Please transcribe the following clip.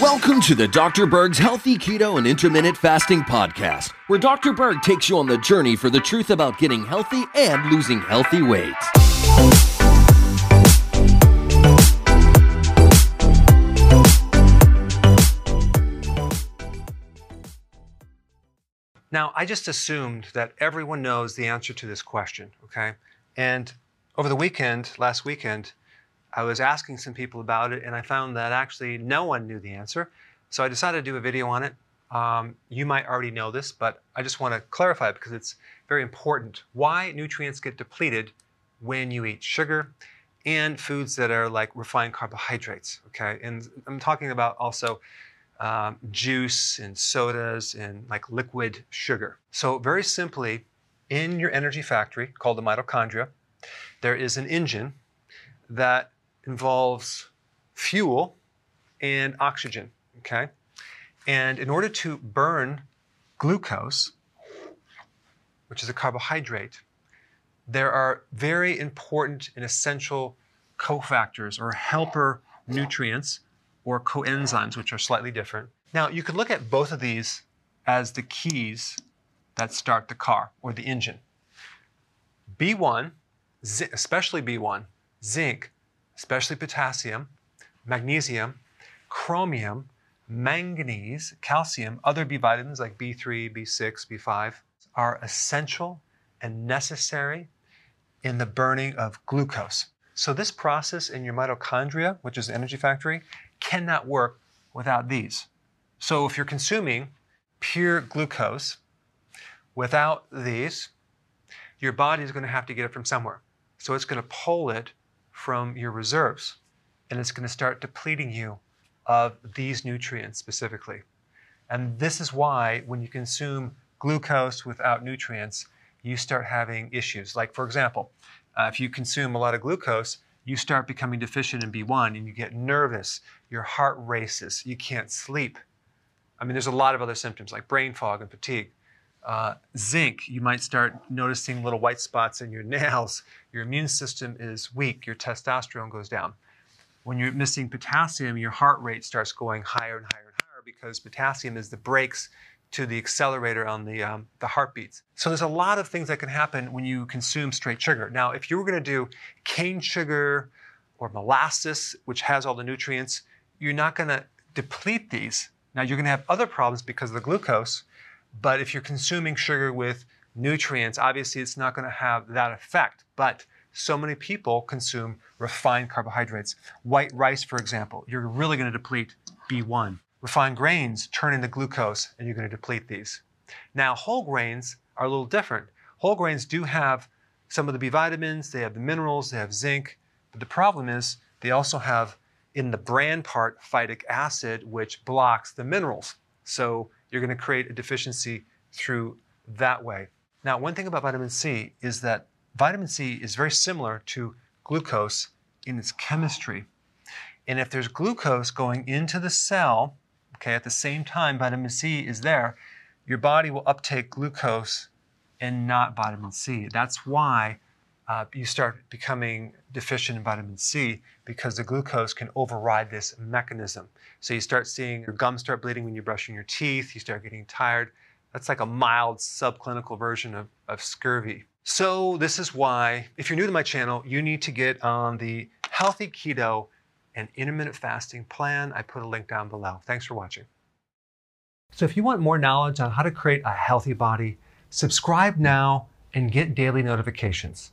Welcome to the Dr. Berg's Healthy Keto and Intermittent Fasting Podcast, where Dr. Berg takes you on the journey for the truth about getting healthy and losing healthy weight. Now, I just assumed that everyone knows the answer to this question, okay? And over the weekend, last weekend, I was asking some people about it and I found that actually no one knew the answer. So I decided to do a video on it. Um, you might already know this, but I just want to clarify it because it's very important. Why nutrients get depleted when you eat sugar and foods that are like refined carbohydrates, okay? And I'm talking about also um, juice and sodas and like liquid sugar. So very simply, in your energy factory called the mitochondria, there is an engine that involves fuel and oxygen, okay? And in order to burn glucose, which is a carbohydrate, there are very important and essential cofactors or helper nutrients or coenzymes, which are slightly different. Now, you could look at both of these as the keys that start the car or the engine. B1, especially B1, zinc, especially potassium, magnesium, chromium, manganese, calcium, other B vitamins like B3, B6, B5 are essential and necessary in the burning of glucose. So this process in your mitochondria, which is the energy factory, cannot work without these. So if you're consuming pure glucose without these, your body is going to have to get it from somewhere. So it's going to pull it from your reserves. And it's going to start depleting you of these nutrients specifically. And this is why when you consume glucose without nutrients, you start having issues. Like, for example, uh, if you consume a lot of glucose, you start becoming deficient in B1 and you get nervous, your heart races, you can't sleep. I mean, there's a lot of other symptoms like brain fog and fatigue. Uh, zinc, you might start noticing little white spots in your nails. Your immune system is weak. Your testosterone goes down. When you're missing potassium, your heart rate starts going higher and higher and higher because potassium is the brakes to the accelerator on the, um, the heartbeats. So there's a lot of things that can happen when you consume straight sugar. Now, if you were going to do cane sugar or molasses, which has all the nutrients, you're not going to deplete these. Now, you're going to have other problems because of the glucose, but if you're consuming sugar with nutrients, obviously it's not going to have that effect. But so many people consume refined carbohydrates. White rice, for example, you're really going to deplete B1. Refined grains turn into glucose and you're going to deplete these. Now, whole grains are a little different. Whole grains do have some of the B vitamins, they have the minerals, they have zinc, but the problem is they also have in the bran part phytic acid, which blocks the minerals. So you're going to create a deficiency through that way. Now, one thing about vitamin C is that vitamin C is very similar to glucose in its chemistry. And if there's glucose going into the cell, okay, at the same time vitamin C is there, your body will uptake glucose and not vitamin C. That's why uh, you start becoming deficient in vitamin C because the glucose can override this mechanism. So you start seeing your gums start bleeding when you're brushing your teeth, you start getting tired. That's like a mild subclinical version of, of scurvy. So this is why, if you're new to my channel, you need to get on the healthy keto and intermittent fasting plan. I put a link down below. Thanks for watching. So if you want more knowledge on how to create a healthy body, subscribe now and get daily notifications.